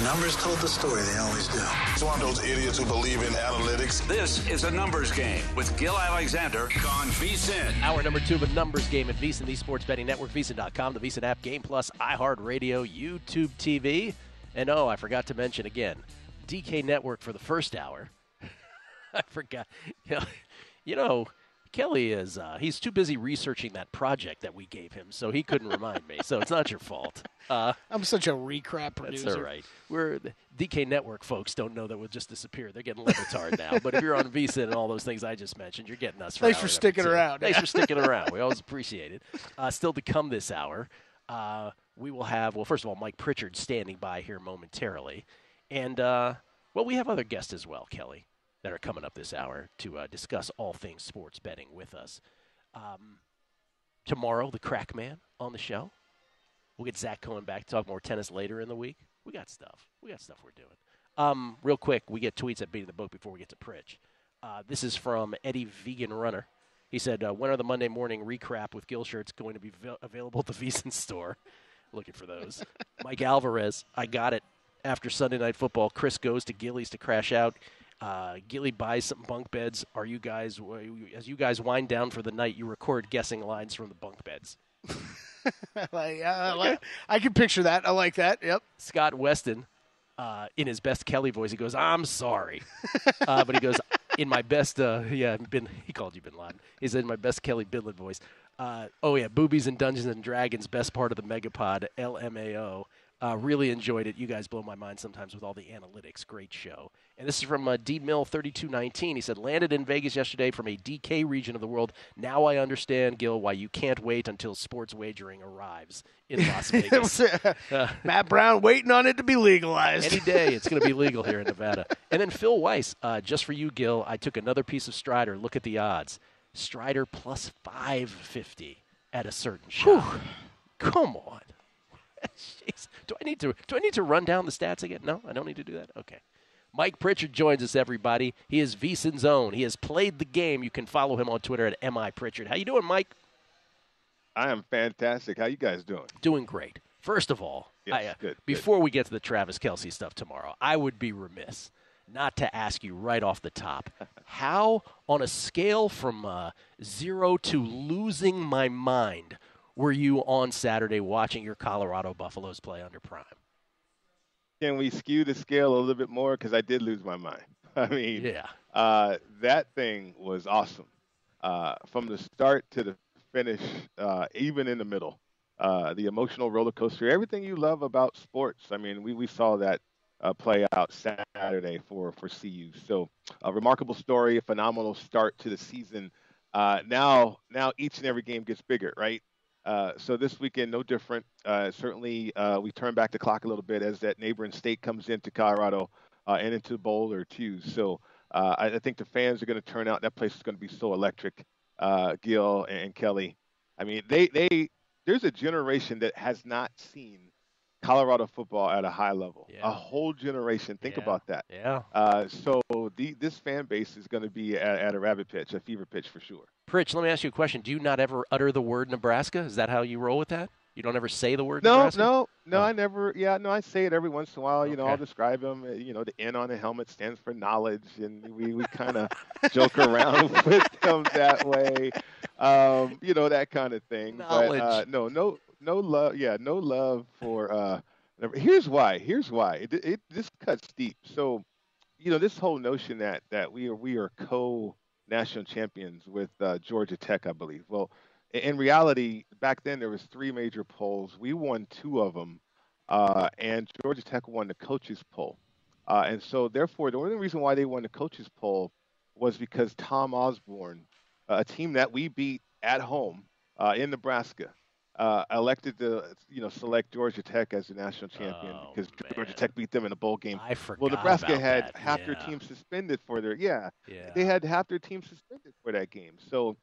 The numbers told the story, they always do. It's one of those idiots who believe in analytics. This is a numbers game with Gill Alexander on VSIN. Hour number two of a numbers game at VSIN, the Sports Betting Network, VSIN.com, the VSIN app, Game Plus, iHeartRadio, YouTube TV. And oh, I forgot to mention again, DK Network for the first hour. I forgot. You know, you know Kelley is uh, he's too busy researching that project that we gave him, so he couldn't remind me. So it's not your fault. Uh, I'm such a recrap producer. That's all right. We're the DK Network folks don't know that we'll just disappear. They're getting Le Batard now. But if you're on VSiN and all those things I just mentioned, you're getting us. For Thanks for sticking around. Thanks for sticking around. We always appreciate it. Uh, still to come this hour, uh, we will have well, first of all, Mike Pritchard standing by here momentarily, and uh, well, we have other guests as well, Kelley that are coming up this hour to uh, discuss all things sports betting with us. Um, tomorrow, the Crack Man on the show. We'll get Zach Cohen back to talk more tennis later in the week. We got stuff. We got stuff we're doing. Um, real quick, we get tweets at beating the book before we get to Pritch. Uh, this is from Eddie Vegan Runner. He said, uh, "When are the Monday morning recrap with Gill shirts going to be v- available at the VSIN store?" Looking for those. Mike Alvarez, I got it. After Sunday Night Football, Chris goes to Gillies to crash out. Uh, Gilly buys some bunk beds. Are you guys, as you guys wind down for the night, you record guessing lines from the bunk beds? like, uh, like, I can picture that. I like that. Yep. Scott Weston, uh, in his best Kelley voice, he goes, "I'm sorry," uh, but he goes, "In my best, uh, yeah, bin, he called you Bin Laden." He said, "In my best Kelley Bydlon voice." Uh, oh yeah, boobies and Dungeons and Dragons, best part of the Megapod, LMAO. Uh, really enjoyed it. You guys blow my mind sometimes with all the analytics. Great show. And this is from uh, D Mill 3219. He said, landed in Vegas yesterday from a DK region of the world. Now I understand, Gill, why you can't wait until sports wagering arrives in Las Vegas. uh, Matt Brown waiting on it to be legalized. Any day it's going to be legal here in Nevada. And then Phil Weiss, uh, just for you, Gill, I took another piece of Strider. Look at the odds. Strider plus 550 at a certain shop. Come on. Jeez. Do I need to do I need to run down the stats again? No, I don't need to do that. Okay. Mike Pritchard joins us, everybody. He is VSIN's own. He has played the game. You can follow him on Twitter at mi Pritchard. How you doing, Mike? I am fantastic. How you guys doing? Doing great. First of all, yes, I, uh, good, before good. we get to the Travis Kelce stuff tomorrow, I would be remiss not to ask you right off the top how, on a scale from uh, zero to losing my mind, were you on Saturday watching your Colorado Buffaloes play under prime? Can we skew the scale a little bit more? Because I did lose my mind. I mean, yeah, uh, that thing was awesome uh, from the start to the finish, uh, even in the middle. Uh, the emotional roller coaster, everything you love about sports. I mean, we, we saw that uh, play out Saturday for, for CU. So, a remarkable story, a phenomenal start to the season. Uh, now, now each and every game gets bigger, right? Uh, so this weekend, no different. Uh, certainly, uh, we turn back the clock a little bit as that neighboring state comes into Colorado uh, and into Boulder too. So uh, I, I, think the fans are going to turn out. That place is going to be so electric. Gill and, and Kelley, I mean, they they there's a generation that has not seen Colorado football at a high level. Yeah. A whole generation. Think yeah. about that. Yeah. Uh, so the, this fan base is going to be at, at, a rabbit pitch, a fever pitch for sure. Pritch, let me ask you a question. Do you not ever utter the word Nebraska? Is that how you roll with that? You don't ever say the word no, Nebraska? No, no, oh. I never. Yeah, no, I say it every once in a while. You okay. know, I'll describe them. uh, You know, the N on the helmet stands for knowledge, and we, we kind of joke around with them that way. Um, you know, that kind of thing. Knowledge. But uh, no, no, no love. Yeah, no love for. Uh, here's why. Here's why. It, it this cuts deep. So, you know, this whole notion that that we are we are co national champions with uh, Georgia Tech, I believe. Well, in reality, back then there was three major polls. We won two of them. uh, and Georgia Tech won the coaches poll. Uh, and so, therefore, the only reason why they won the coaches poll was because Tom Osborne, uh, a team that we beat at home uh, in Nebraska, uh, elected to you know select Georgia Tech as the national champion Oh, because Georgia man. Tech beat them in a bowl game. I forgot. Well, Nebraska had that. half their team suspended for their yeah, Yeah. they had half their team suspended for that game. So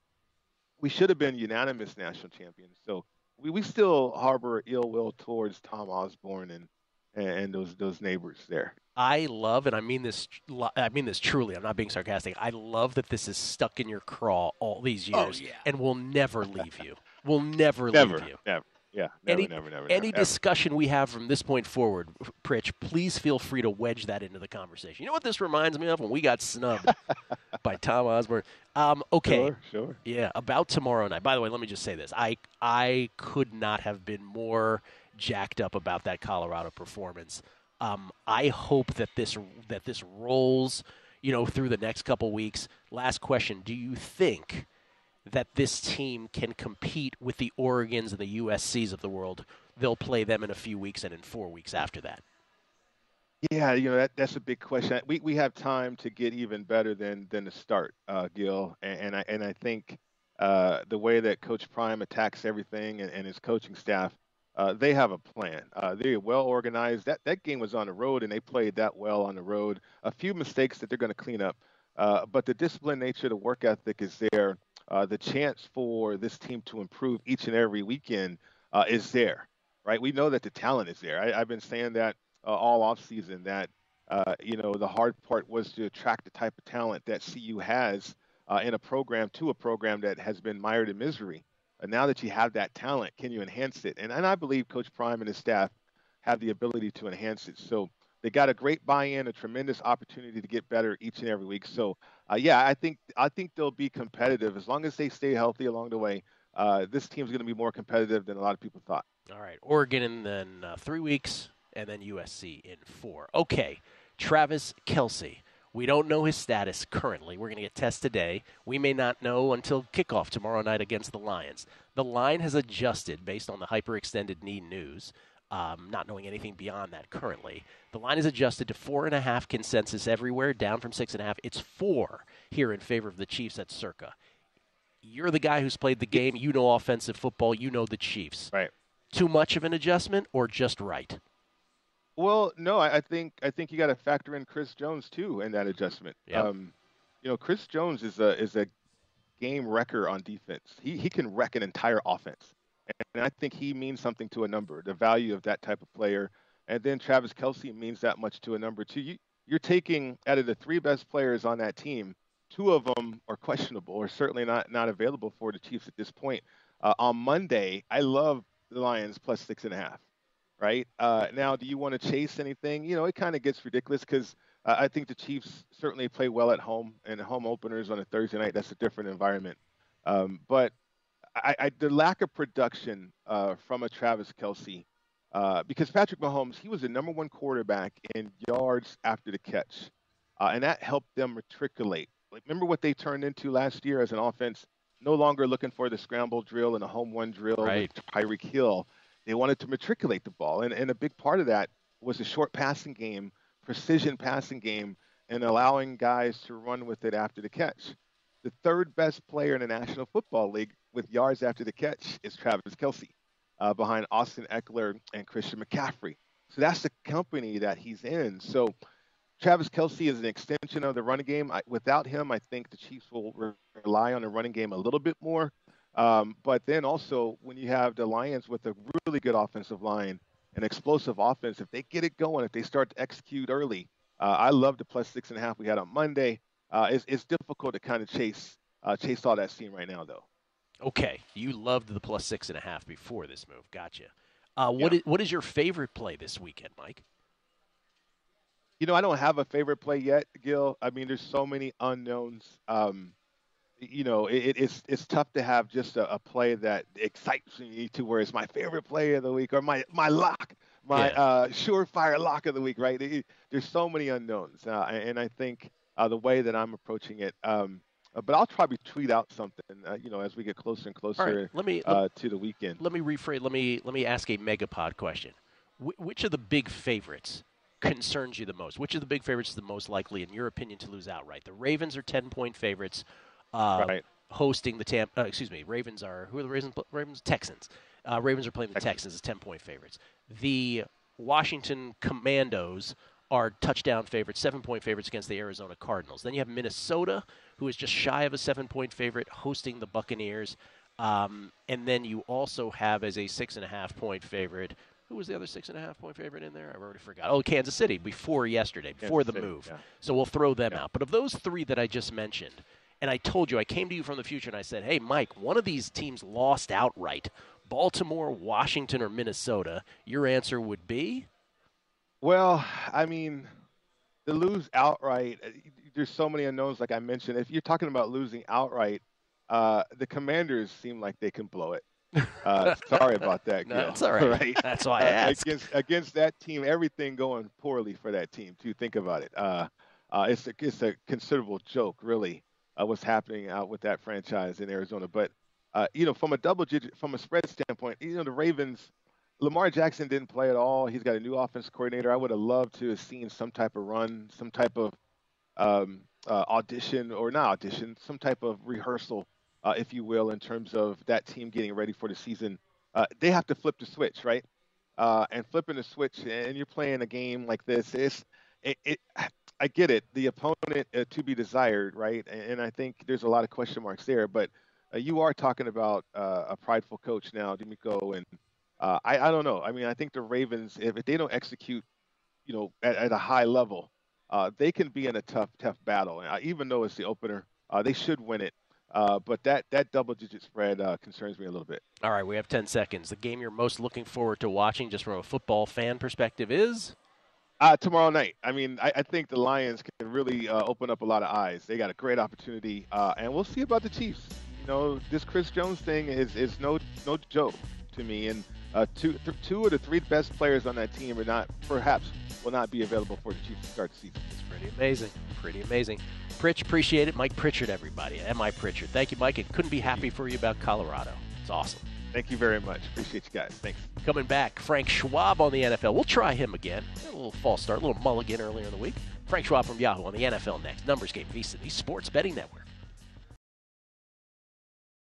we should have been unanimous national champions. So we, we still harbor ill will towards Tom Osborne and and those those neighbors there. I love, and I mean this. I mean this truly. I'm not being sarcastic. I love that this is stuck in your craw all these Oh, years, yeah. and will never leave you. Will never, Never, leave you. never, yeah, never, any never, never, any discussion we have from this point forward, Pritch, please feel free to wedge that into the conversation. You know what this reminds me of when we got snubbed by Tom Osborne. Um, okay, Sure, sure. yeah, about tomorrow night. By the way, let me just say this: I I could not have been more jacked up about that Colorado performance. Um, I hope that this that this rolls, you know, through the next couple weeks. Last question: Do you think that this team can compete with the Oregons and the USC's of the world? They'll play them in a few weeks and in four weeks after that. Yeah, you know that that's a big question. We we have time to get even better than than the start, uh, Gill, and, and I and I think uh, the way that Coach Prime attacks everything and, and his coaching staff, uh, they have a plan. Uh, they're well organized. That that game was on the road, and they played that well on the road. A few mistakes that they're going to clean up, uh, but the discipline nature, the work ethic is there. Uh, the chance for this team to improve each and every weekend uh, is there, right? We know that the talent is there. I, I've been saying that uh, all off season that uh, you know the hard part was to attract the type of talent that CU has uh, in a program to a program that has been mired in misery. And now that you have that talent, can you enhance it? And, and I believe Coach Prime and his staff have the ability to enhance it. So they got a great buy-in, a tremendous opportunity to get better each and every week. So uh, yeah, I think I think they'll be competitive as long as they stay healthy along the way. Uh, this team's going to be more competitive than a lot of people thought. All right, Oregon in then uh, three weeks, and then USC in four. Okay, Travis Kelce. We don't know his status currently. We're going to get tested today. We may not know until kickoff tomorrow night against the Lions. The line has adjusted based on the hyperextended knee news. Um, not knowing anything beyond that currently, the line is adjusted to four and a half consensus everywhere, down from six and a half. It's four here in favor of the Chiefs at Circa. You're the guy who's played the game. You know offensive football. You know the Chiefs Right. too much of an adjustment or just right? Well, no, I, I think I think you got to factor in Chris Jones too in that adjustment. Yep. Um, you know, Chris Jones is a is a game wrecker on defense. He he can wreck an entire offense, and I think he means something to a number. The value of that type of player, and then Travis Kelce means that much to a number too. You you're taking out of the three best players on that team, two of them are questionable or certainly not not available for the Chiefs at this point. Uh, on Monday, I love the Lions plus six and a half right? Uh, now, do you want to chase anything? You know, it kind of gets ridiculous because uh, I think the Chiefs certainly play well at home and home openers on a Thursday night. That's a different environment. Um, but I, I, the lack of production uh, from a Travis Kelce, uh, because Patrick Mahomes, he was the number one quarterback in yards after the catch, uh, and that helped them matriculate. Like, remember what they turned into last year as an offense? No longer looking for the scramble drill and a home one drill Right. with Tyreek Hill they wanted to matriculate the ball. And, and a big part of that was a short passing game, precision passing game, and allowing guys to run with it after the catch. The third best player in the National Football League with yards after the catch is Travis Kelce, uh, behind Austin Ekeler and Christian McCaffrey. So that's the company that he's in. So Travis Kelce is an extension of the running game. I, without him, I think the Chiefs will re- rely on the running game a little bit more. Um, but then also, when you have the Lions with a really good offensive line, an explosive offense, if they get it going, if they start to execute early, uh, I love the plus six and a half we had on Monday. Uh, it's, it's difficult to kind of chase uh, chase all that steam right now, though. Okay, you loved the plus six and a half before this move. Gotcha. Uh, what Yeah. is- what is your favorite play this weekend, Mike? You know, I don't have a favorite play yet, Gill. I mean, there's so many unknowns. Um, you know, it, it's it's tough to have just a, a play that excites me to where it's my favorite play of the week or my my lock, my Yeah. uh, surefire lock of the week. Right? It- there's so many unknowns, uh, and I think uh, the way that I'm approaching it. Um, uh, but I'll probably tweet out something, uh, you know, as we get closer and All right, closer let me let, uh, to the weekend. let me rephrase. Let me let me ask a megapod question. wh- which of the big favorites concerns you the most? Which of the big favorites is the most likely, in your opinion, to lose outright? The Ravens are ten point favorites. Uh, Right. Hosting the Tampa, uh, excuse me, Ravens are who are the Ravens? Ravens Texans. Uh, Ravens are playing the Texans as ten point favorites. The Washington Commandos are touchdown favorites, seven point favorites against the Arizona Cardinals. Then you have Minnesota, who is just shy of a seven point favorite, hosting the Buccaneers. Um, and then you also have as a six and a half point favorite. Who was the other six and a half point favorite in there? I've already forgot. Oh, Kansas City before yesterday, before the City, move. yeah. So we'll throw them out. But of those three that I just mentioned, and I told you, I came to you from the future and I said, hey, Mike, one of these teams lost outright Baltimore, Washington, or Minnesota. Your answer would be? Well, I mean, to lose outright, there's so many unknowns, like I mentioned. If you're talking about losing outright, uh, the Commanders seem like they can blow it. Uh, sorry about that, No, Gill. it's all right. That's why I Uh, asked. Against against that team, everything going poorly for that team. Too. Think about it. Uh, uh, it's a it's a considerable joke, really, uh, what's happening out with that franchise in Arizona. But uh, you know, from a double digit, from a spread standpoint, you know, the Ravens. Lamar Jackson didn't play at all. He's got a new offense coordinator. I would have loved to have seen some type of run, some type of um, uh, audition, or not audition, some type of rehearsal, uh, if you will, in terms of that team getting ready for the season. Uh, they have to flip the switch, right? Uh, and flipping the switch, and you're playing a game like this, it's, it, it, I get it. The opponent uh, to be desired, right? And, and I think there's a lot of question marks there. But uh, you are talking about a prideful coach now, DeMeco, and I, I don't know. I mean, I think the Ravens, if, if they don't execute, you know, at, at a high level, uh, they can be in a tough, tough battle. And uh, even though it's the opener, uh, they should win it. Uh, but that that double-digit spread uh, concerns me a little bit. All right, we have 10 seconds. The game you're most looking forward to watching, just from a football fan perspective, is? Uh, tomorrow night. I mean, I, I think the Lions can really uh, open up a lot of eyes. They got a great opportunity, uh, and we'll see about the Chiefs. You know, this Chris Jones thing is is no no joke to me. And uh, two th- two of the three best players on that team are not perhaps will not be available for the Chiefs to start the season. It's pretty amazing. Pretty amazing. Pritch, appreciate it. Mike Pritchard, everybody. Mike Pritchard. Thank you, Mike. And couldn't be happy for you about Colorado. It's awesome. Thank you very much. Appreciate you guys. Thanks. Coming back, Frank Schwab on the NFL. We'll try him again. A little false start, a little mulligan earlier in the week. Frank Schwab from Yahoo on the NFL next. Numbers game, VSiN, the Sports Betting Network.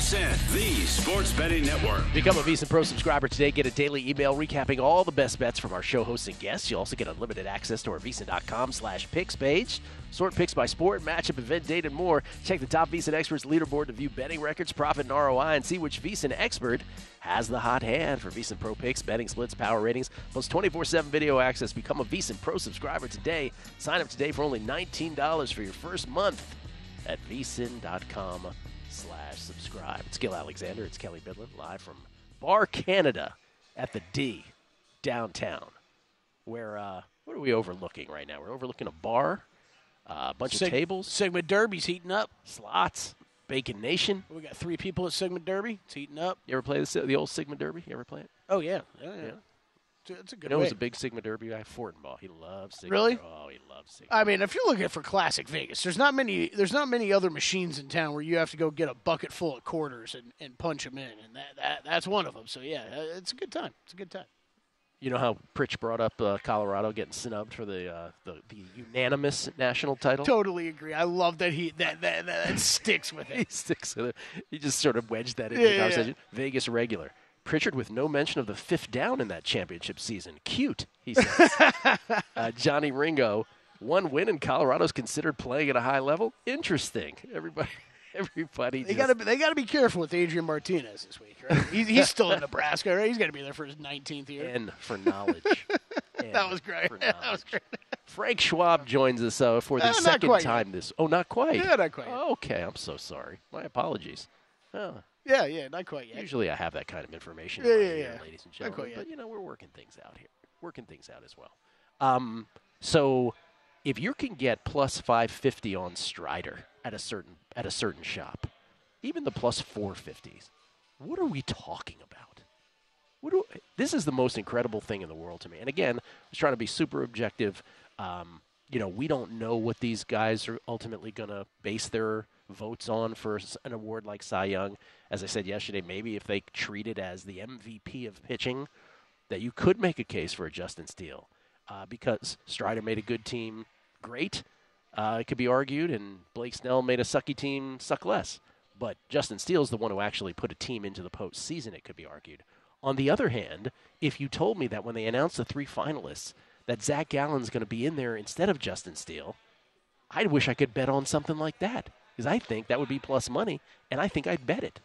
The Sports Betting Network. Become a VSiN Pro subscriber today. Get a daily email recapping all the best bets from our show hosts and guests. You'll also get unlimited access to our VSiN.com slash picks page. Sort picks by sport, matchup, event, date, and more. Check the top VSiN experts leaderboard to view betting records, profit, and ROI, and see which VSiN expert has the hot hand for VSiN Pro picks, betting splits, power ratings, plus 24-7 video access. Become a VSiN Pro subscriber today. Sign up today for only $19 for your first month at vsin.com slash subscribe. It's Gill Alexander. It's Kelley Bydlon live from Bar Canada at the D downtown. Where uh, what are we overlooking right now? We're overlooking a bar, uh, a bunch Sig- of tables, Sigma Derby's heating up. slots, Bacon Nation. We got three people at Sigma Derby. It's heating up. You ever play the, the old Sigma Derby? You ever play it? Oh yeah, yeah, yeah. Yeah. It's, a, a You good. know, way. was a big Sigma Derby guy, Fortenbaugh. He loves Sigma. Really? Oh, he loves Sigma. I mean, if you're looking for classic Vegas, there's not many. There's not many other machines in town where you have to go get a bucket full of quarters and, and punch them in, and that, that that's one of them. So yeah, uh, it's a good time. It's a good time. You know how Pritch brought up uh, Colorado getting snubbed for the, uh, the the unanimous national title. Totally agree. I love that he that that, that, that sticks with it. he sticks with it. He just sort of wedged that into Yeah, the yeah, conversation. Vegas regular. Pritchard with no mention of the fifth down in that championship season. Cute, he says. uh, Johnny Ringo, one win and Colorado's considered playing at a high level. Interesting. Everybody, everybody. They got to they got to be careful with Adrian Martinez this week. Right? He's, he's still in Nebraska, right? He's got to be there for his 19th year. And for knowledge. That was great. that was great. Frank Schwab joins us uh, for the Uh, second time this. Oh, not quite. Yeah, not quite. Oh, okay, I'm so sorry. My apologies. Oh, Yeah, yeah, not quite yet. usually I have that kind of information. Yeah, yeah, yeah. ladies and Not gentlemen. quite yet. But you know, we're working things out here. Working things out as well. Um, so if you can get plus 550 on Strider at a certain at a certain shop, even the plus 450s, what are we talking about? What do, this is the most incredible thing in the world to me. And again, I was trying to be super objective. Um, you know, we don't know what these guys are ultimately going to base their votes on for an award like Cy Young. As I said yesterday, maybe if they treat it as the MVP of pitching, that you could make a case for a Justin Steele uh, because Strider made a good team great. Uh, it could be argued, and Blake Snell made a sucky team suck less. But Justin Steele's the one who actually put a team into the postseason, it could be argued. On the other hand, if you told me that when they announced the three finalists, that Zach Gallen's going to be in there instead of Justin Steele, I'd wish I could bet on something like that because I think that would be plus money, and I think I'd bet it.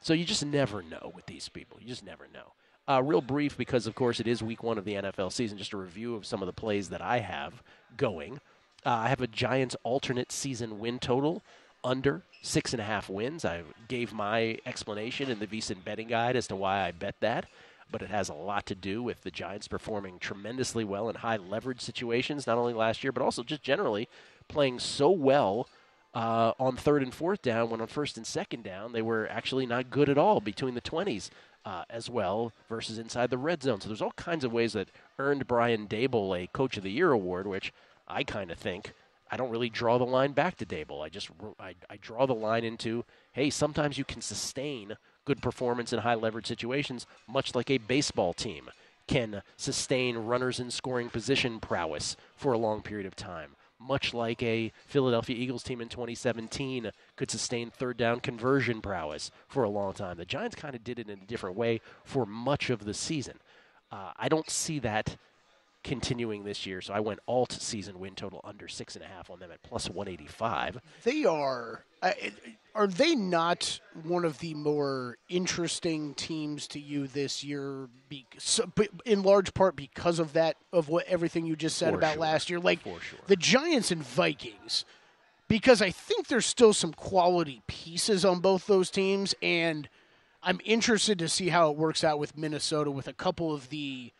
So you just never know with these people. You just never know. Uh, real brief because, of course, it is week one of the NFL season. Just a review of some of the plays that I have going. Uh, I have a Giants alternate season win total under six and a half wins. I gave my explanation in the VSiN betting guide as to why I bet that, but it has a lot to do with the Giants performing tremendously well in high leverage situations, not only last year, but also just generally playing so well uh, on third and fourth down when on first and second down they were actually not good at all between the 20s uh, as well versus inside the red zone. So there's all kinds of ways that earned Brian Daboll a Coach of the Year award, which I kind of think I don't really draw the line back to Daboll. I just I, I draw the line into hey, sometimes you can sustain good performance in high leverage situations, much like a baseball team can sustain runners in scoring position prowess for a long period of time much like a Philadelphia Eagles team in 2017 could sustain third down conversion prowess for a long time. The Giants kind of did it in a different way for much of the season. Uh, I don't see that continuing this year, so I went alt season win total under six and a half on them at plus 185. They are. Uh, are they not one of the more interesting teams to you this year? Be, so, in large part because of that, of what everything you just said For about sure. last year. Like sure. the Giants and Vikings, because I think there's still some quality pieces on both those teams, and I'm interested to see how it works out with Minnesota with a couple of the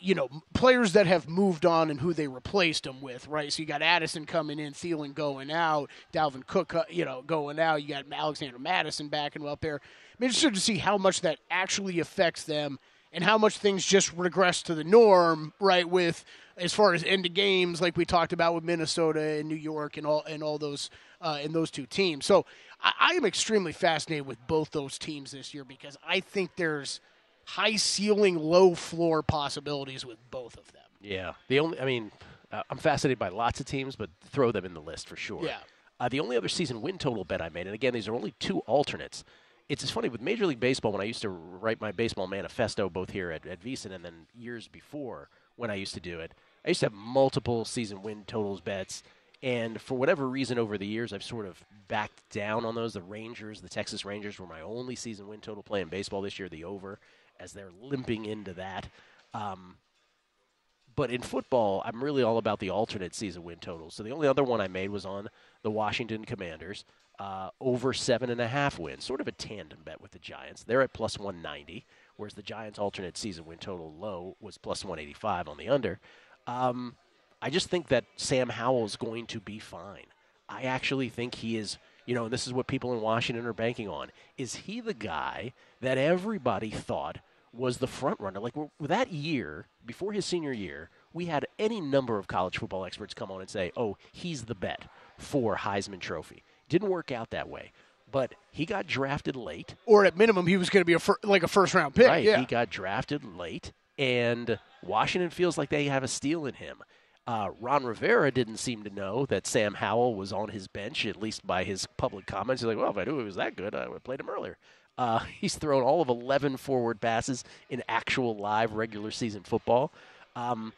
you know, players that have moved on and who they replaced them with, right? So you got Addison coming in, Thielen going out, Dalvin Cook, uh, you know, going out. You got Alexander Mattison backing up there. I'm interested to see how much that actually affects them and how much things just regress to the norm, right? With as far as end of games, like we talked about with Minnesota and New York and all and all those uh, those two teams. So I, I am extremely fascinated with both those teams this year because I think there's high ceiling, low floor possibilities with both of them. Yeah. The only, I mean, uh, I'm fascinated by lots of teams, but throw them in the list for sure. Yeah. Uh, the only other season win total bet I made, and again, these are only two alternates. It's just funny with Major League Baseball when I used to write my baseball manifesto, both here at, at and then years before when I used to do it. I used to have multiple season win totals bets, and for whatever reason over the years, I've sort of backed down on those. The Rangers, the Texas Rangers, were my only season win total play in baseball this year. The over, as they're limping into that. Um, but in football, I'm really all about the alternate season win totals. So the only other one I made was on the Washington Commanders uh, over seven and a half wins, sort of a tandem bet with the Giants. They're at plus 190, whereas the Giants' alternate season win total low was plus 185 on the under. Um, I just think that Sam Howell's going to be fine. I actually think he is, you know, and this is what people in Washington are banking on. Is he the guy that everybody thought was the front runner? Like that year, before his senior year, we had any number of college football experts come on and say, oh, he's the bet for Heisman Trophy. Didn't work out that way. But he got drafted late. Or at minimum, he was going to be a fir- like a first round pick. Right. Yeah. He got drafted late, and Washington feels like they have a steal in him. Uh, Ron Rivera didn't seem to know that Sam Howell was on his bench, at least by his public comments. He's like, well, if I knew he was that good, I would have played him earlier. Uh, he's thrown all of 11 forward passes in actual live regular season football. Um,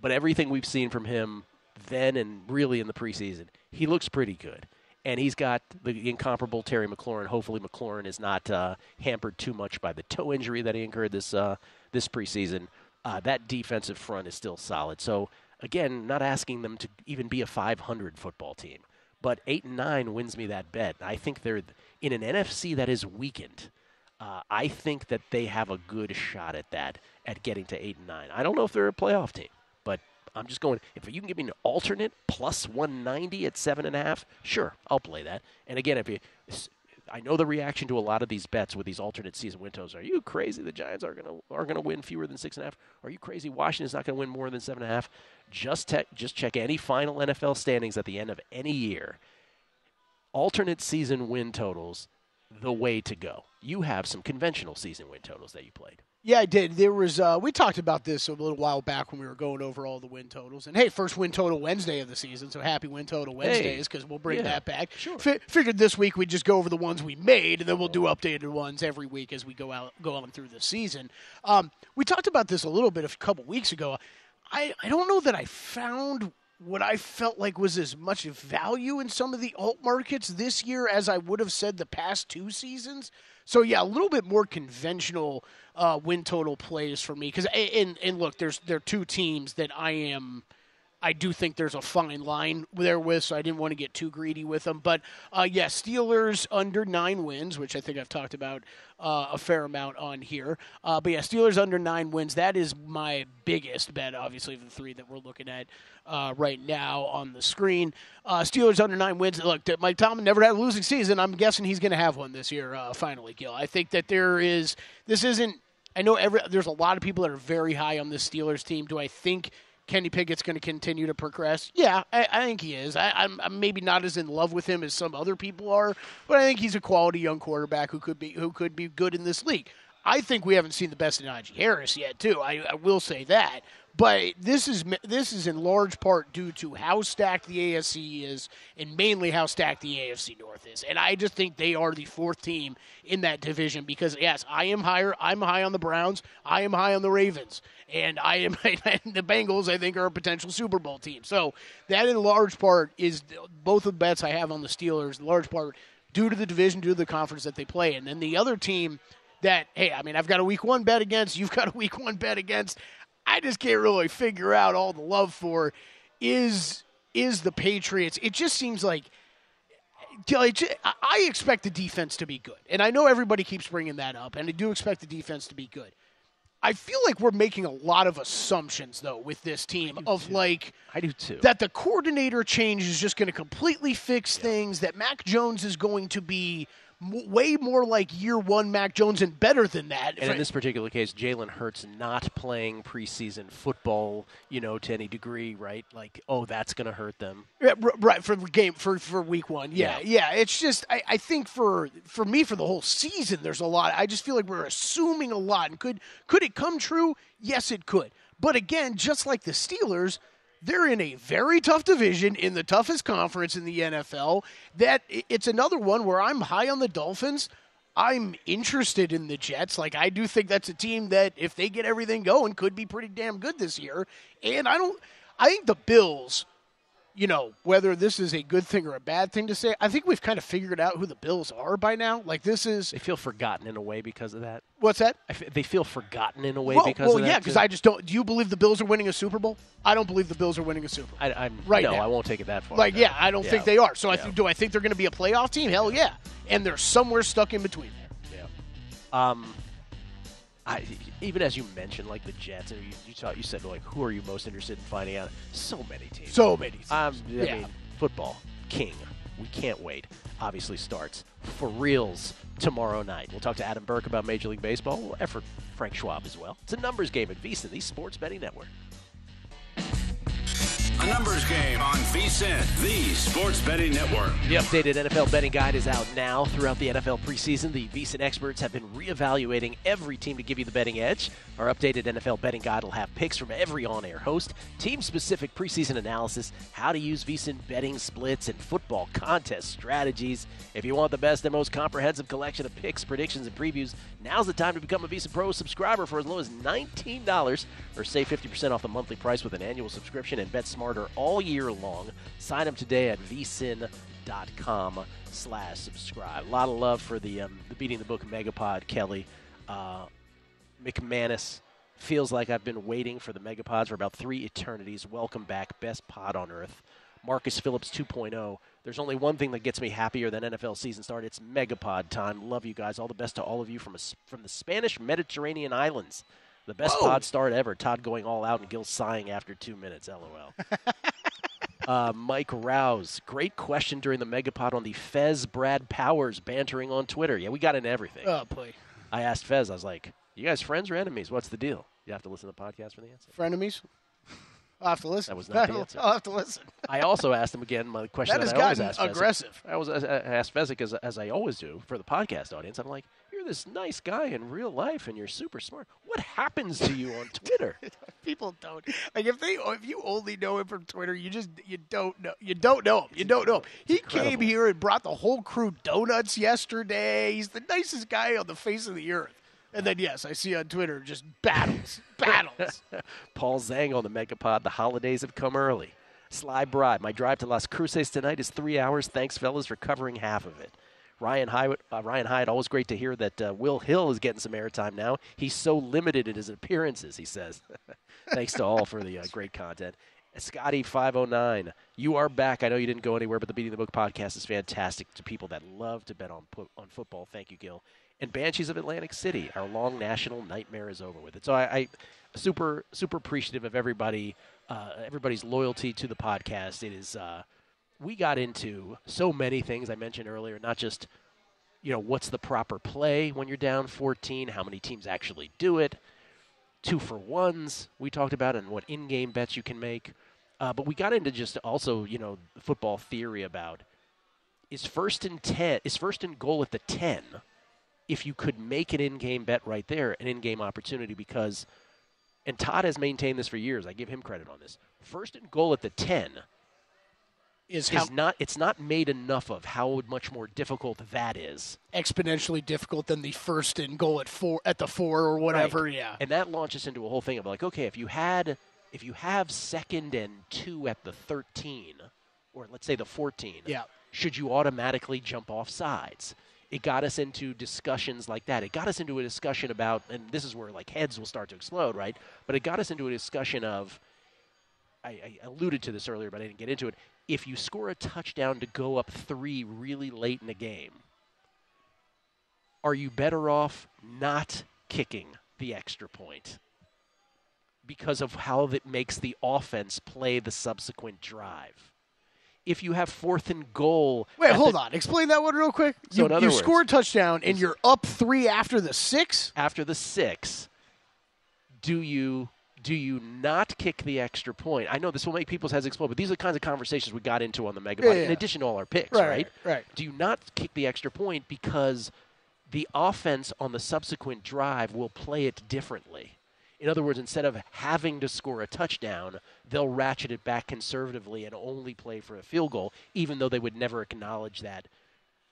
but everything we've seen from him then and really in the preseason, he looks pretty good. And he's got the incomparable Terry McLaurin. Hopefully, McLaurin is not uh, hampered too much by the toe injury that he incurred this uh, this preseason. Uh, that defensive front is still solid. So again, not asking them to even be a 500 football team, but eight and nine wins me that bet. I think they're in an NFC that is weakened. Uh, I think that they have a good shot at that, at getting to eight and nine. I don't know if they're a playoff team, but I'm just going. If you can give me an alternate plus 190 at seven and a half, sure, I'll play that. And again, if you, I know the reaction to a lot of these bets with these alternate season win totals. Are you crazy? The Giants are gonna are gonna win fewer than six and a half. Are you crazy? Washington's not gonna win more than seven and a half. Just te- just check any final NFL standings at the end of any year. Alternate season win totals, the way to go. You have some conventional season win totals that you played. Yeah, I did. There was uh, we talked about this a little while back when we were going over all the win totals. And hey, first win total Wednesday of the season, so happy win total Wednesdays because we'll bring yeah, that back. sure. F- figured this week we'd just go over the ones we made, and then we'll do updated ones every week as we go out go on through the season. Um, we talked about this a little bit a couple weeks ago. I I don't know that I found what I felt like was as much value in some of the alt markets this year as I would have said the past two seasons. So yeah, a little bit more conventional uh, win total plays for me. Because and and look, there's there are two teams that I am. I do think there's a fine line there with, so I didn't want to get too greedy with them. But uh, yeah, Steelers under nine wins, which I think I've talked about uh, a fair amount on here. Uh, but yeah, Steelers under nine wins. That is my biggest bet, obviously, of the three that we're looking at uh, right now on the screen. Uh, Steelers under nine wins. Look, Mike Tomlin never had a losing season. I'm guessing he's going to have one this year. Uh, finally, Gill. I think that there is. This isn't. I know every. There's a lot of people that are very high on this Steelers team. Do I think? Kenny Pickett's going to continue to progress. Yeah, I, I think he is. I, I'm, I'm, maybe not as in love with him as some other people are, but I think he's a quality young quarterback who could be who could be good in this league. I think we haven't seen the best of Najee Harris yet, too. I, I will say that. But this is this is in large part due to how stacked the AFC is, and mainly how stacked the AFC North is. And I just think they are the fourth team in that division because yes, I am higher. I'm high on the Browns. I am high on the Ravens, and I am and the Bengals. I think are a potential Super Bowl team. So that in large part is both of the bets I have on the Steelers. Large part due to the division, due to the conference that they play, and then the other team that hey, I mean, I've got a week one bet against. You've got a week one bet against. I just can't really figure out all the love for is is the Patriots. It just seems like I expect the defense to be good, and I know everybody keeps bringing that up, and I do expect the defense to be good. I feel like we're making a lot of assumptions though with this team of too. like I do too. that the coordinator change is just going to completely fix things. That Mac Jones is going to be m- way more like year one Mac Jones and better than that. And in this particular case, Jalen Hurts not playing preseason football, you know, to any degree, right? Like, oh, that's going to hurt them. Yeah, r- right for game for for week one. Yeah, yeah. It's just I, I think for for me for the whole season, there's a lot. I just feel like we're assuming a lot. And could could it come true? Yes, it could. But again, just like the Steelers, they're in a very tough division in the toughest conference in the NFL. That it's another one where I'm high on the Dolphins. I'm interested in the Jets. Like I do think that's a team that if they get everything going could be pretty damn good this year. And I don't I think the Bills you know, whether this is a good thing or a bad thing to say, I think we've kind of figured out who the Bills are by now. Like this is They feel forgotten in a way because of that. what's that? I f- they feel forgotten in a way well, because well, of that. Well, yeah, because. I just don't. Do you believe the Bills are winning a Super Bowl? I don't believe the Bills are winning a Super Bowl. I, I'm Right no, now. I won't take it that far. Like, no. yeah, I don't Yeah. think they are. So I th- do I think they're going to be a playoff team? Hell yeah. And they're somewhere stuck in between there. Yeah. Um, I, even as you mentioned, like the Jets, and you, you, you said like, who are you most interested in finding out? So many teams. So many teams. Um, I Yeah. mean, football king. We can't wait. Obviously, starts for reals tomorrow night. We'll talk to Adam Burke about Major League Baseball. We'll effort Frank Schwab as well. It's a numbers game at VSiN, the Sports Betting Network. A numbers game on VSIN, the sports betting network. The updated NFL betting guide is out now. Throughout the NFL preseason, the VSIN experts have been reevaluating every team to give you the betting edge. Our updated NFL betting guide will have picks from every on-air host, team-specific preseason analysis, how to use VSIN betting splits, and football contest strategies. If you want the best and most comprehensive collection of picks, predictions, and previews, now's the time to become a VSIN Pro subscriber for as low as $19 or save 50% off the monthly price with an annual subscription and bet all year long. Sign up today at vsin.com slash subscribe. A lot of love for the, um, the Beating the Book Megapod, Kelley. Uh, McManus feels like I've been waiting for the Megapods for about three eternities. Welcome back, best pod on earth. Marcus Phillips 2.0. There's only one thing that gets me happier than NFL season start. It's Megapod time. Love you guys. All the best to all of you from a, from the Spanish Mediterranean islands. The best Whoa. pod start ever. Todd going all out and Gill sighing after two minutes. LOL. uh, Mike Rouse, great question during the Megapod on the Fez Brad Powers bantering on Twitter. Yeah, we got into everything. Oh boy, I asked Fez, I was like, you guys friends or enemies? What's the deal? You have to listen to the podcast for the answer. frenemies. I'll have to listen. That was not the answer. I'll have to listen. I also asked him again my question That that, has I always ask Fezzik. aggressive. I was I asked Fezzik as, as I always do for the podcast audience. I'm like, this nice guy in real life, and you're super smart. What happens to you on Twitter? People don't like if they if you only know him from Twitter, you just you don't know you don't know him. You don't know him. He came here and brought the whole crew donuts yesterday. He's the nicest guy on the face of the earth. And then yes, I see on Twitter just battles, battles. Paul Zhang on the Megapod. The holidays have come early. Sly Bride. My drive to Las Cruces tonight is three hours. Thanks, fellas, for covering half of it. Ryan Hyatt, uh, Ryan Hyatt, always great to hear that uh, Will Hill is getting some airtime now. He's so limited in his appearances, he says. Thanks to all for the uh, great content. Scotty509, you are back. I know you didn't go anywhere, but the Beating the Book podcast is fantastic to people that love to bet on, on football. Thank you, Gill. And Banshees of Atlantic City, our long national nightmare is over with. It. So I, I super super appreciative of everybody, uh, everybody's loyalty to the podcast. It is. We got into so many things I mentioned earlier, not just you know what's the proper play when you're down 14, how many teams actually do it, two for ones we talked about, and what in-game bets you can make. Uh, but we got into just also you know football theory about is first and ten is first and goal at the ten if you could make an in-game bet right there, an in-game opportunity because and Todd has maintained this for years. I give him credit on this. First and goal at the 10 Is how is not it's not made enough of how much more difficult that is. exponentially difficult than the first and goal at four at the four or whatever. Right. Yeah. And that launches into a whole thing of like, okay, if you had if you have second and 2 at the 13 or let's say the 14, Yeah. should you automatically jump off sides? It got us into discussions like that. It got us into a discussion about, and this is where like heads will start to explode, right? But it got us into a discussion of, I alluded to this earlier, but I didn't get into it. If you score a touchdown to go up three really late in the game, are you better off not kicking the extra point because of how that makes the offense play the subsequent drive? If you have fourth and goal, Wait, hold the- on. Explain that one real quick. So you in other you words- score a touchdown and you're up three after the six. after the six, do you do you not kick the extra point? I know this will make people's heads explode, but these are the kinds of conversations we got into on the Mega Yeah, in addition to all our picks, Right, right? right, right. Do you not kick the extra point because the offense on the subsequent drive will play it differently? In other words, instead of having to score a touchdown, they'll ratchet it back conservatively and only play for a field goal, even though they would never acknowledge that,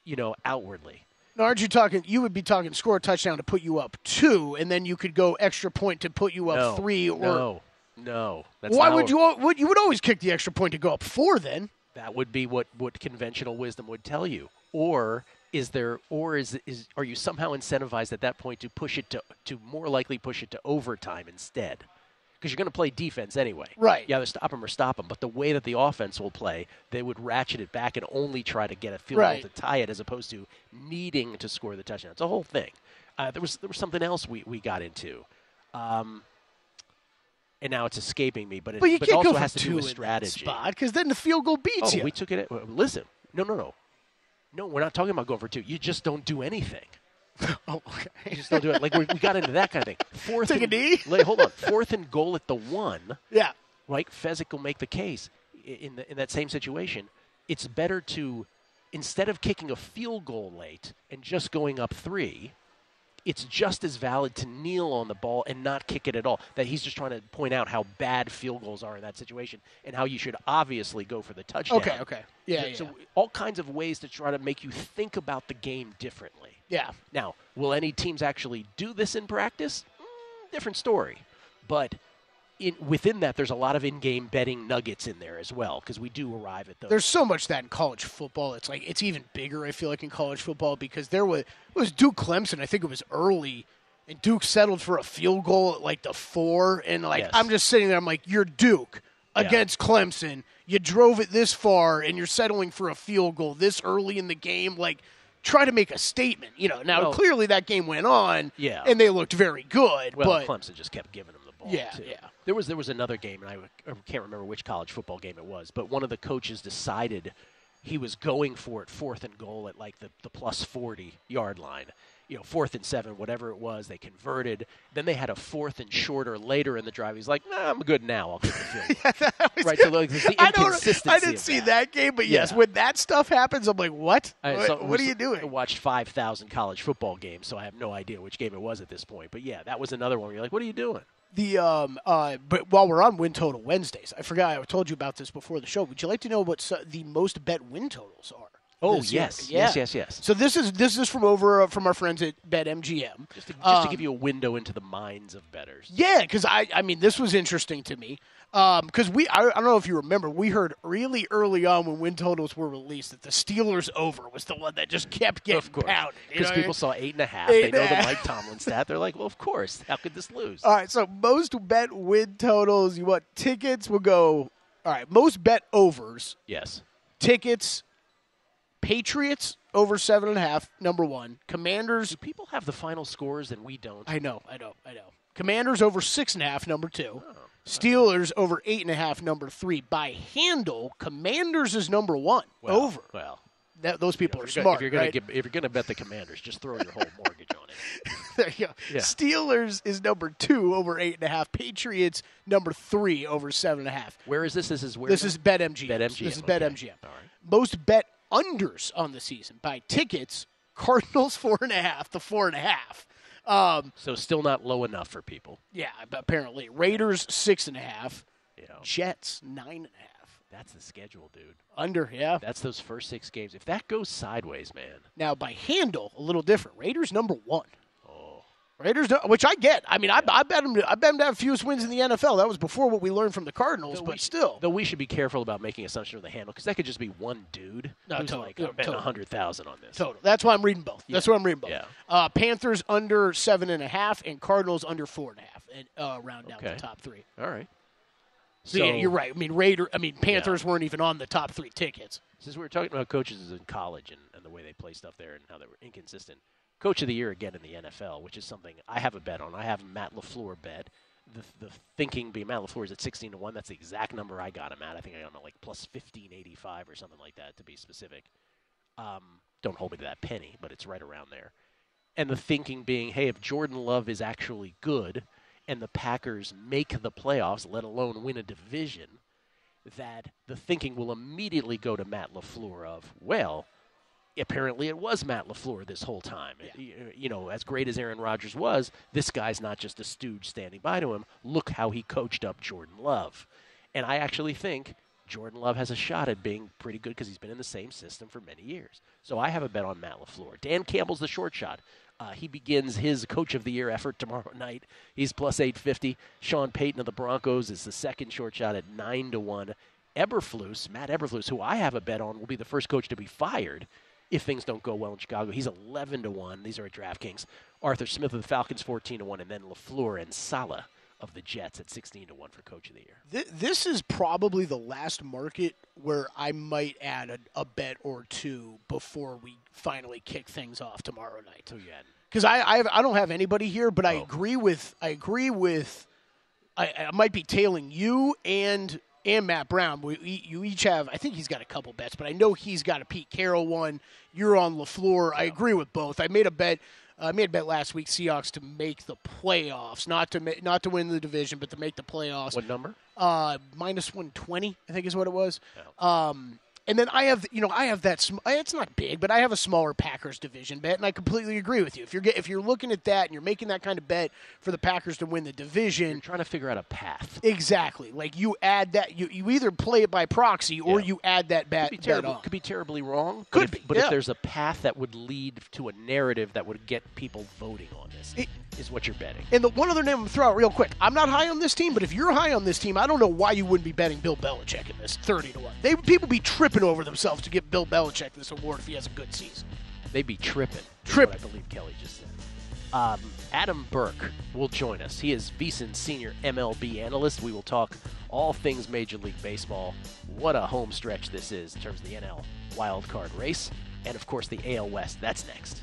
you know, outwardly. Now, aren't you talking? You would be talking score a touchdown to put you up two, and then you could go extra point to put you up no, three. Or no, no. That's why would you? Would you would always kick the extra point to go up four? Then That would be what, what conventional wisdom would tell you. Or is there or is is are you somehow incentivized at that point to push it to to more likely push it to overtime instead? Because you're going to play defense anyway. Right. You either stop them or stop them. But the way that the offense will play, they would ratchet it back and only try to get a field Right. goal to tie it, as opposed to needing to score the touchdown. It's a whole thing. Uh, there was there was something else we, we got into. Um, and now it's escaping me, but it, but you but can't also go has to do with strategy. spot because then the field goal beats Oh, you. we took it. At, listen, no, no, no, no. We're not talking about going for two. You just don't do anything. oh, okay. You just don't do it. Like we, we got into that kind of thing. Fourth Take a and, knee? Like, hold on. Fourth and goal at the one. Yeah. Right. Fezzik will make the case. in the, in that same situation, it's better to instead of kicking a field goal late and just going up three, it's just as valid to kneel on the ball and not kick it at all. That he's just trying to point out how bad field goals are in that situation and how you should obviously go for the touchdown. Okay, okay. Yeah, So, yeah. so all kinds of ways to try to make you think about the game differently. yeah. Now, will any teams actually do this in practice? Mm, different story. But in, within that, there's a lot of in-game betting nuggets in there as well because we do arrive at those. There's so much that in college football. It's like it's even bigger. I feel like in college football because there was it was Duke Clemson. I think it was early, and Duke settled for a field goal at like the four. And like Yes. I'm just sitting there. I'm like, you're Duke against Clemson. You drove it this far, and you're settling for a field goal this early in the game. Like, try to make a statement. You know. Now Well- clearly that game went on. Yeah. And they looked very good. well, but Clemson just kept giving them the ball. Yeah, too. yeah. There was there was another game, and I, I can't remember which college football game it was, but one of the coaches decided he was going for it fourth and goal at like the, the plus 40 yard line. You know, fourth and seven, whatever it was, they converted. Then they had a fourth and shorter later in the drive. He's like, nah, I'm good now. I'll kick the field goal. right, so like, the I don't. I didn't see that. game, but yes, Yeah. when that stuff happens, I'm like, what? What, so- what are you doing? I watched 5,000 college football games, so I have no idea which game it was at this point. But yeah, that was another one where you're like, what are you doing? The um uh but while we're on win total Wednesdays, I forgot I told you about this before the show. Would you like to know what the most bet win totals are? Oh, year? yes. Yeah. Yes, yes, yes. So this is this is from over uh, from our friends at BetMGM. Just to, just Um, to give you a window into the minds of betters. Yeah, because I I mean this was interesting to me Um, because we I, I don't know if you remember we heard really early on when win totals were released that the Steelers over was the one that just kept getting pounded Because what I people mean? saw eight and a half. Eight they know the. Mike Tomlin stat. They're like, well, of course. How could this lose? All right, so most bet win totals. You want tickets? Will go. All right, most bet overs. Yes. Tickets. Patriots over seven and a half. Number one. Commanders. Do people have the final scores and we don't? I know. I know. I know. Commanders over six and a half. Number two. Oh, Steelers over eight and a half. Number three. By handle, Commanders is number one. Well, over. Well, That, those people are if you're smart. gonna, if you're gonna right? give- if you're gonna bet the Commanders, just throw your whole mortgage on it. There you go. Yeah. Steelers is number two over eight and a half. Patriots number three over seven and a half. Where is this? This is where. This is BetMGM. BetMGM, This is okay. BetMGM. All right. Most bet unders on the season by tickets. Cardinals four and a half to four and a half. Um, So still not low enough for people. yeah, apparently Raiders six and a half. Know, Jets nine and a half. that's the schedule, dude. Under, yeah. That's those first six games. If that goes sideways, man. Now by handle, a little different. Raiders number one. Raiders, which I get. I mean, I, I bet them. I bet them to have fewest wins in the NFL. That was before what we learned from the Cardinals, Though but we- still. Though we should be careful about making assumption of the handle because that could just be one dude No, who's totally. like, Yeah, I'm betting a hundred thousand on this. Total. That's why I'm reading both. That's why I'm reading both. Yeah. Uh, Panthers under seven and a half, and Cardinals under four and a half, and uh, round down Okay. the top three. All right. So, yeah, you're right. I mean, Raider. I mean, Panthers weren't even on the top three tickets. Since we were talking about coaches in college and, and the way they play stuff there and how they were inconsistent, coach of the year again in the NFL, which is something I have a bet on. I have Matt LaFleur bet. The, the thinking being Matt LaFleur is at sixteen to one. That's the exact number I got him at. I think I got him at like plus fifteen eighty five or something like that to be specific. Um, don't hold me to that penny, but it's right around there. And the thinking being, hey, if Jordan Love is actually good, and the Packers make the playoffs, let alone win a division, that the thinking will immediately go to Matt LaFleur of, well, apparently it was Matt LaFleur this whole time. You- You know, as great as Aaron Rodgers was, this guy's not just a stooge standing by to him. Look how he coached up Jordan Love. And I actually think Jordan Love has a shot at being pretty good because he's been in the same system for many years. So I have a bet on Matt LaFleur. Dan Campbell's the short shot. Uh, he begins his Coach of the Year effort tomorrow night. He's plus 850. Sean Payton of the Broncos is the second short shot at 9 to 1. Eberflus, Matt Eberflus, who I have a bet on, will be the first coach to be fired if things don't go well in Chicago. He's 11 to 1. These are at DraftKings. Arthur Smith of the Falcons 14 to 1 and then LaFleur and Saleh of the Jets at 16 to 1 for coach of the year. This is probably the last market where I might add a, a bet or two before we finally kick things off tomorrow night. So yeah, Because I I, have, I don't have anybody here, but I Oh. agree with I agree with I, I might be tailing you and and Matt Brown. We, you each have I think he's got a couple bets, but I know he's got a Pete Carroll one. You're on LaFleur. I agree with both. I made a bet Uh, I made a bet last week Seahawks to make the playoffs, not to ma- not to win the division, but to make the playoffs. What number? Uh, minus one twenty, I think is what it was. Um, and then I have, you know, I have that. Sm- eh, it's not big, but I have a smaller Packers division bet, and I completely agree with you. If you're get, if you're looking at that and you're making that kind of bet for the Packers to win the division, You're trying to figure out a path. exactly. Like you add that, you, you either play it by proxy or Yeah. you add that bet, Could be bet terrible. on. Could be terribly wrong. Could but if, be, But yeah. if there's a path that would lead to a narrative that would get people voting on this, It- is what you're betting. And the one other name I'm throw out real quick. I'm not high on this team, but if you're high on this team, I don't know why you wouldn't be betting Bill Belichick in this 30 to one. They people be tripping over themselves to give Bill Belichick this award if he has a good season. They'd be tripping. Tripping. I believe Kelley just said. Um, Adam Burke will join us. He is VSiN senior MLB analyst. We will talk all things Major League Baseball. What a home stretch this is in terms of the NL wild card race, and of course the AL West. That's next.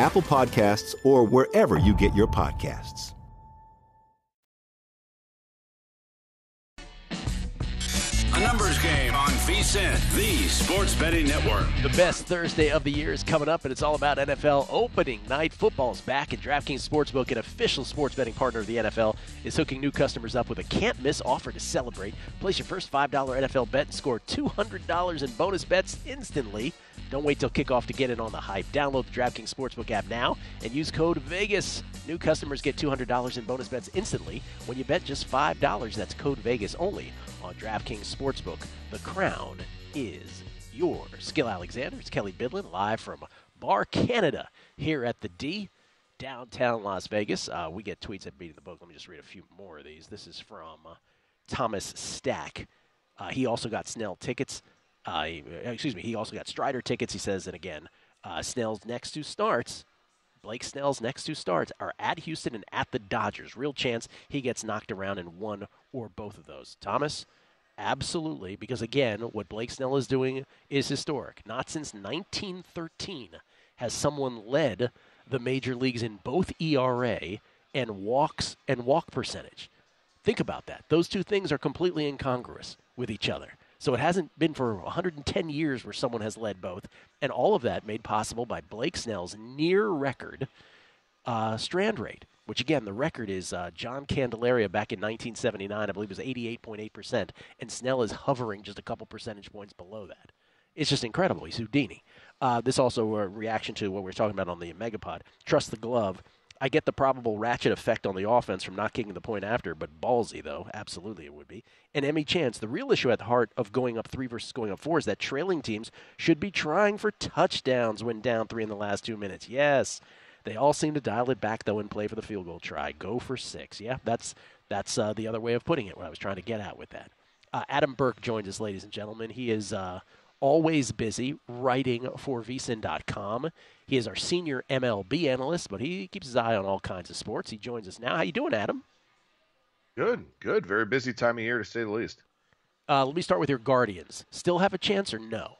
Apple Podcasts, or wherever you get your podcasts. A numbers game on VSiN, the sports betting network. The best Thursday of the year is coming up, and it's all about NFL opening night. Football is back, and DraftKings Sportsbook, an official sports betting partner of the NFL, is hooking new customers up with a can't miss offer to celebrate. Place your first $5 NFL bet and score $200 in bonus bets instantly. Don't wait till kickoff to get in on the hype. Download the DraftKings Sportsbook app now and use code VEGAS. New customers get $200 in bonus bets instantly when you bet just $5. That's code VEGAS only on DraftKings Sportsbook. The crown is yours. Skill Alexander, it's Kelley Bydlon live from Bar Canada here at the D, downtown Las Vegas. Uh, we get tweets at beating the book. Let me just read a few more of these. This is from uh, Thomas Stack. Uh, he also got Snell tickets. Uh, he- excuse me. He also got Strider tickets. He says, and again, uh, Snell's next two starts. Blake Snell's next two starts are at Houston and at the Dodgers. Real chance he gets knocked around in one or both of those. Thomas, absolutely, because again, what Blake Snell is doing is historic. Not since 1913 has someone led the major leagues in both ERA and walks and walk percentage. Think about that. Those two things are completely incongruous with each other. So it hasn't been for 110 years where someone has led both, and all of that made possible by Blake Snell's near record uh, strand rate, which again, the record is uh, John Candelaria back in 1979, I believe it was 88.8%, and Snell is hovering just a couple percentage points below that. It's just incredible. He's Houdini. Uh, this also a reaction to what we were talking about on the Megapod. Trust the glove. I get the probable ratchet effect on the offense from not kicking the point after, but ballsy though, absolutely it would be. And Emmy Chance, the real issue at the heart of going up three versus going up four is that trailing teams should be trying for touchdowns when down three in the last two minutes. Yes, they all seem to dial it back though and play for the field goal try. Go for six. Yeah, that's that's uh, the other way of putting it. What I was trying to get at with that. Uh, Adam Burke joins us, ladies and gentlemen. He is uh, always busy writing for vsin.com. He is our senior MLB analyst, but he keeps his eye on all kinds of sports. He joins us now. How you doing, Adam? Good, good. Very busy time of year to say the least. Uh, let me start with your Guardians. Still have a chance or no?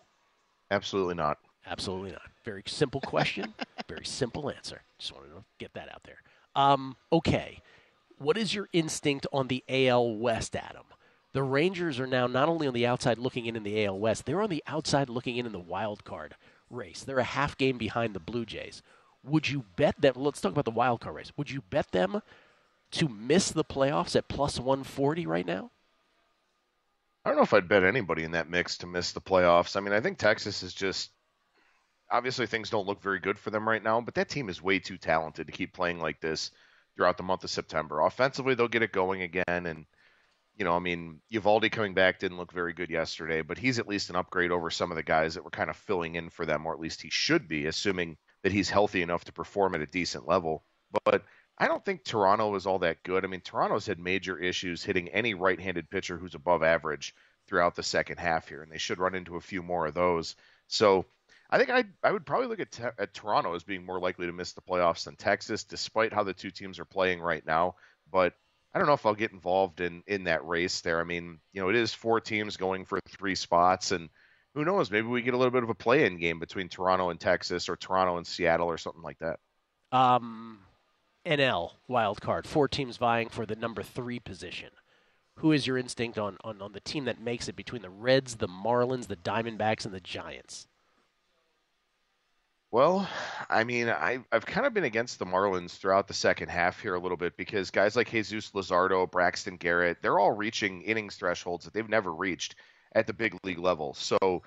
Absolutely not. Absolutely not. Very simple question. very simple answer. Just wanted to get that out there. Um, okay. What is your instinct on the AL West, Adam? The Rangers are now not only on the outside looking in in the AL West, they're on the outside looking in in the wild card race. They're a half game behind the Blue Jays. Would you bet them? Let's talk about the wild card race. Would you bet them to miss the playoffs at plus 140 right now? I don't know if I'd bet anybody in that mix to miss the playoffs. I mean, I think Texas is just obviously things don't look very good for them right now, but that team is way too talented to keep playing like this throughout the month of September. Offensively, they'll get it going again, and you know, I mean, Uvalde coming back didn't look very good yesterday, but he's at least an upgrade over some of the guys that were kind of filling in for them, or at least he should be, assuming that he's healthy enough to perform at a decent level. But I don't think Toronto is all that good. I mean, Toronto's had major issues hitting any right-handed pitcher who's above average throughout the second half here, and they should run into a few more of those. So I think I I would probably look at, at Toronto as being more likely to miss the playoffs than Texas, despite how the two teams are playing right now. But I don't know if I'll get involved in in that race there. I mean, you know, it is four teams going for three spots, and who knows? Maybe we get a little bit of a play-in game between Toronto and Texas, or Toronto and Seattle, or something like that. Um, NL wild card, four teams vying for the number three position. Who is your instinct on, on, on the team that makes it between the Reds, the Marlins, the Diamondbacks, and the Giants? Well, I mean, I, I've kind of been against the Marlins throughout the second half here a little bit because guys like Jesus Luzardo, Braxton Garrett, they're all reaching innings thresholds that they've never reached at the big league level. So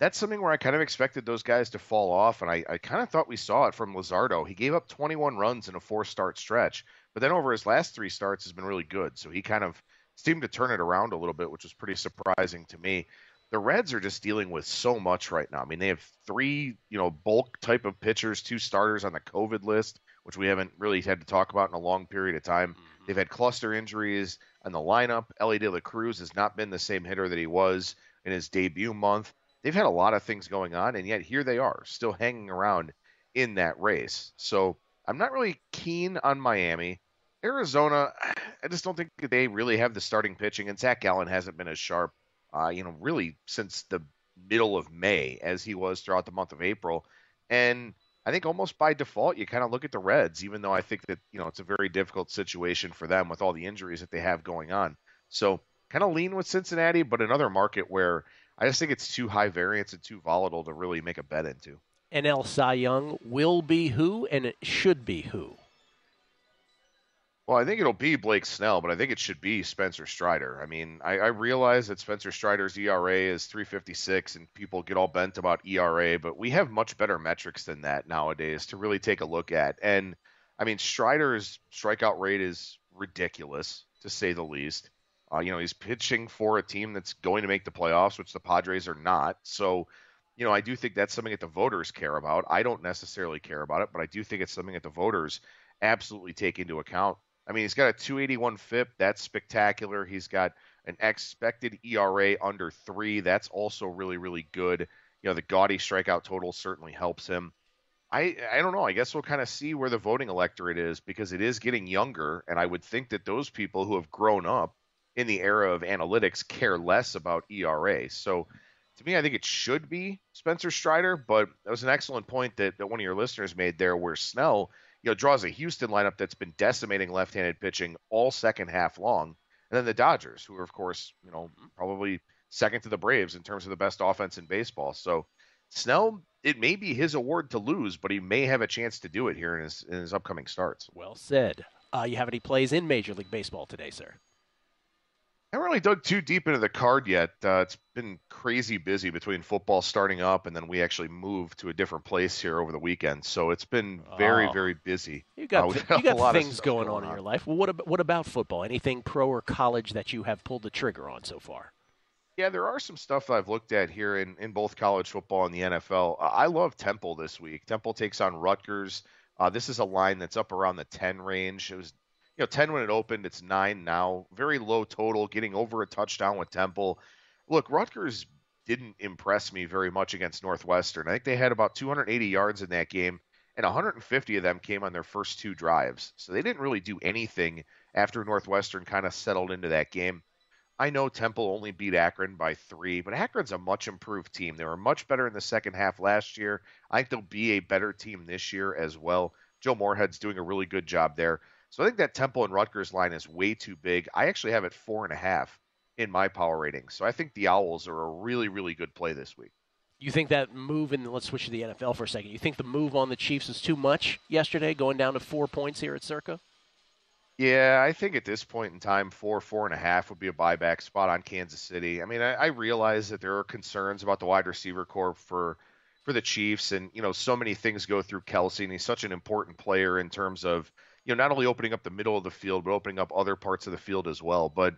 that's something where I kind of expected those guys to fall off, and I, I kind of thought we saw it from Luzardo. He gave up 21 runs in a four start stretch, but then over his last three starts has been really good. So he kind of seemed to turn it around a little bit, which was pretty surprising to me the Reds are just dealing with so much right now. I mean, they have three, you know, bulk type of pitchers, two starters on the COVID list, which we haven't really had to talk about in a long period of time. Mm-hmm. They've had cluster injuries in the lineup. Elly De La Cruz has not been the same hitter that he was in his debut month. They've had a lot of things going on, and yet here they are, still hanging around in that race. So I'm not really keen on Miami. Arizona, I just don't think they really have the starting pitching, and Zach Gallen hasn't been as sharp uh, you know, really since the middle of May as he was throughout the month of April. And I think almost by default, you kind of look at the Reds, even though I think that, you know, it's a very difficult situation for them with all the injuries that they have going on. So kind of lean with Cincinnati, but another market where I just think it's too high variance and too volatile to really make a bet into. NL Cy Young will be who, and it should be who? Well, I think it'll be Blake Snell, but I think it should be Spencer Strider. I mean, I, I realize that Spencer Strider's ERA is 356, and people get all bent about ERA, but we have much better metrics than that nowadays to really take a look at. And I mean, Strider's strikeout rate is ridiculous, to say the least. Uh, you know, he's pitching for a team that's going to make the playoffs, which the Padres are not. So, you know, I do think that's something that the voters care about. I don't necessarily care about it, but I do think it's something that the voters absolutely take into account I mean, he's got a 281 FIP. That's spectacular. He's got an expected ERA under three. That's also really, really good. You know, the gaudy strikeout total certainly helps him. I I don't know. I guess we'll kind of see where the voting electorate is because it is getting younger, and I would think that those people who have grown up in the era of analytics care less about ERA. So to me, I think it should be Spencer Strider, but that was an excellent point that, that one of your listeners made there where Snell – you know, draws a Houston lineup that's been decimating left-handed pitching all second half long, and then the Dodgers, who are of course, you know, probably second to the Braves in terms of the best offense in baseball. So Snell, it may be his award to lose, but he may have a chance to do it here in his in his upcoming starts. Well said. Uh, you have any plays in Major League Baseball today, sir? I haven't really dug too deep into the card yet. Uh, it's been crazy busy between football starting up and then we actually moved to a different place here over the weekend. So it's been very, oh. very busy. You got, uh, you got a lot of things going, going on, in your life. Well, what about, what about football? Anything pro or college that you have pulled the trigger on so far? Yeah, there are some stuff that I've looked at here in, in both college football and the NFL. I love Temple this week. Temple takes on Rutgers. Uh, this is a line that's up around the 10 range. It was you know, 10 when it opened, it's 9 now. Very low total, getting over a touchdown with Temple. Look, Rutgers didn't impress me very much against Northwestern. I think they had about 280 yards in that game, and 150 of them came on their first two drives. So they didn't really do anything after Northwestern kind of settled into that game. I know Temple only beat Akron by three, but Akron's a much improved team. They were much better in the second half last year. I think they'll be a better team this year as well. Joe Moorhead's doing a really good job there. So I think that Temple and Rutgers line is way too big. I actually have it four and a half in my power rating. So I think the Owls are a really, really good play this week. You think that move, and let's switch to the NFL for a second. You think the move on the Chiefs is too much yesterday, going down to four points here at Circa? Yeah, I think at this point in time, four, four and a half would be a buyback spot on Kansas City. I mean, I, I realize that there are concerns about the wide receiver corps for for the Chiefs, and you know, so many things go through Kelce, and he's such an important player in terms of you know not only opening up the middle of the field, but opening up other parts of the field as well. But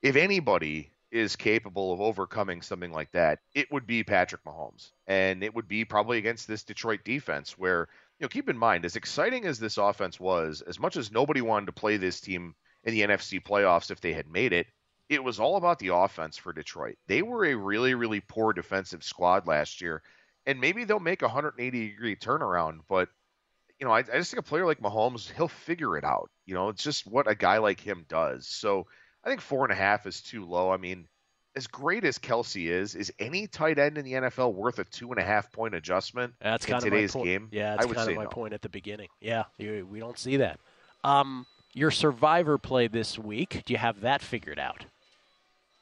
if anybody is capable of overcoming something like that, it would be Patrick Mahomes, and it would be probably against this Detroit defense where you know, keep in mind, as exciting as this offense was, as much as nobody wanted to play this team in the NFC playoffs if they had made it, it was all about the offense for Detroit. They were a really, really poor defensive squad last year and maybe they'll make a 180 degree turnaround. But you know, I, I just think a player like Mahomes, he'll figure it out. You know, it's just what a guy like him does. So I think four and a half is too low. I mean, as great as Kelce is, is any tight end in the NFL worth a two and a half point adjustment that's in kind today's of my point. game? Yeah, that's I would kind of my no. point at the beginning. Yeah, you, we don't see that. Um, your survivor play this week, do you have that figured out?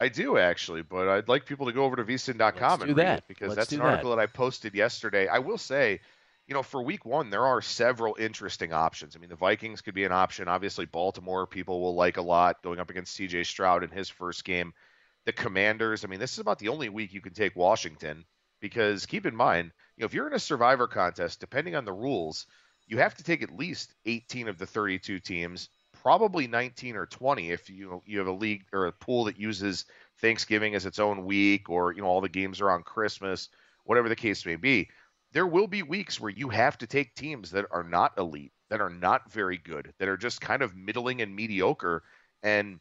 I do actually, but I'd like people to go over to vsin.com and do read that. it because Let's that's an that. article that I posted yesterday. I will say, you know, for week one, there are several interesting options. I mean, the Vikings could be an option. Obviously, Baltimore people will like a lot going up against CJ Stroud in his first game. The Commanders, I mean, this is about the only week you can take Washington because keep in mind, you know, if you're in a survivor contest, depending on the rules, you have to take at least 18 of the 32 teams, probably 19 or 20 if you you have a league or a pool that uses Thanksgiving as its own week or you know all the games are on Christmas, whatever the case may be. There will be weeks where you have to take teams that are not elite, that are not very good, that are just kind of middling and mediocre and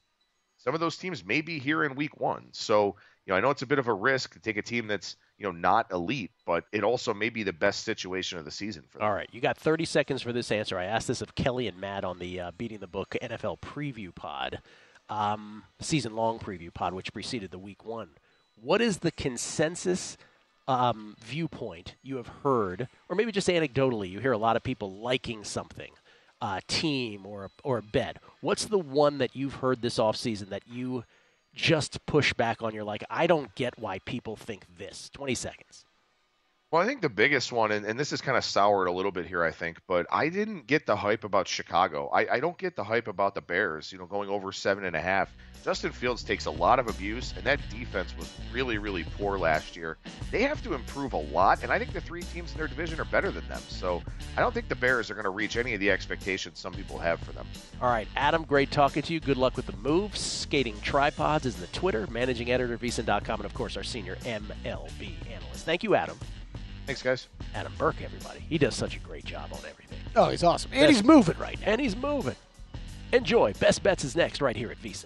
some of those teams may be here in week 1. So, you know, I know it's a bit of a risk to take a team that's, you know, not elite, but it also may be the best situation of the season for them. All right, you got 30 seconds for this answer. I asked this of Kelley and Matt on the uh, Beating the Book NFL preview pod, um, season long preview pod, which preceded the week one. What is the consensus um, viewpoint you have heard, or maybe just anecdotally, you hear a lot of people liking something, uh, team or a, or a bet? What's the one that you've heard this offseason that you just push back on? You're like, I don't get why people think this. 20 seconds. Well, I think the biggest one, and, and this is kind of soured a little bit here, I think, but I didn't get the hype about Chicago. I, I don't get the hype about the Bears, you know, going over seven and a half. Justin Fields takes a lot of abuse, and that defense was really, really poor last year. They have to improve a lot, and I think the three teams in their division are better than them. So I don't think the Bears are going to reach any of the expectations some people have for them. All right, Adam, great talking to you. Good luck with the moves. Skating Tripods is the Twitter, managing editor VSiN.com, and of course, our senior MLB analyst. Thank you, Adam. Thanks, guys. Adam Burke, everybody. He does such a great job on everything. Oh, he's awesome. And he's moving right now. And he's moving. Enjoy. Best Bets is next, right here at VSiN.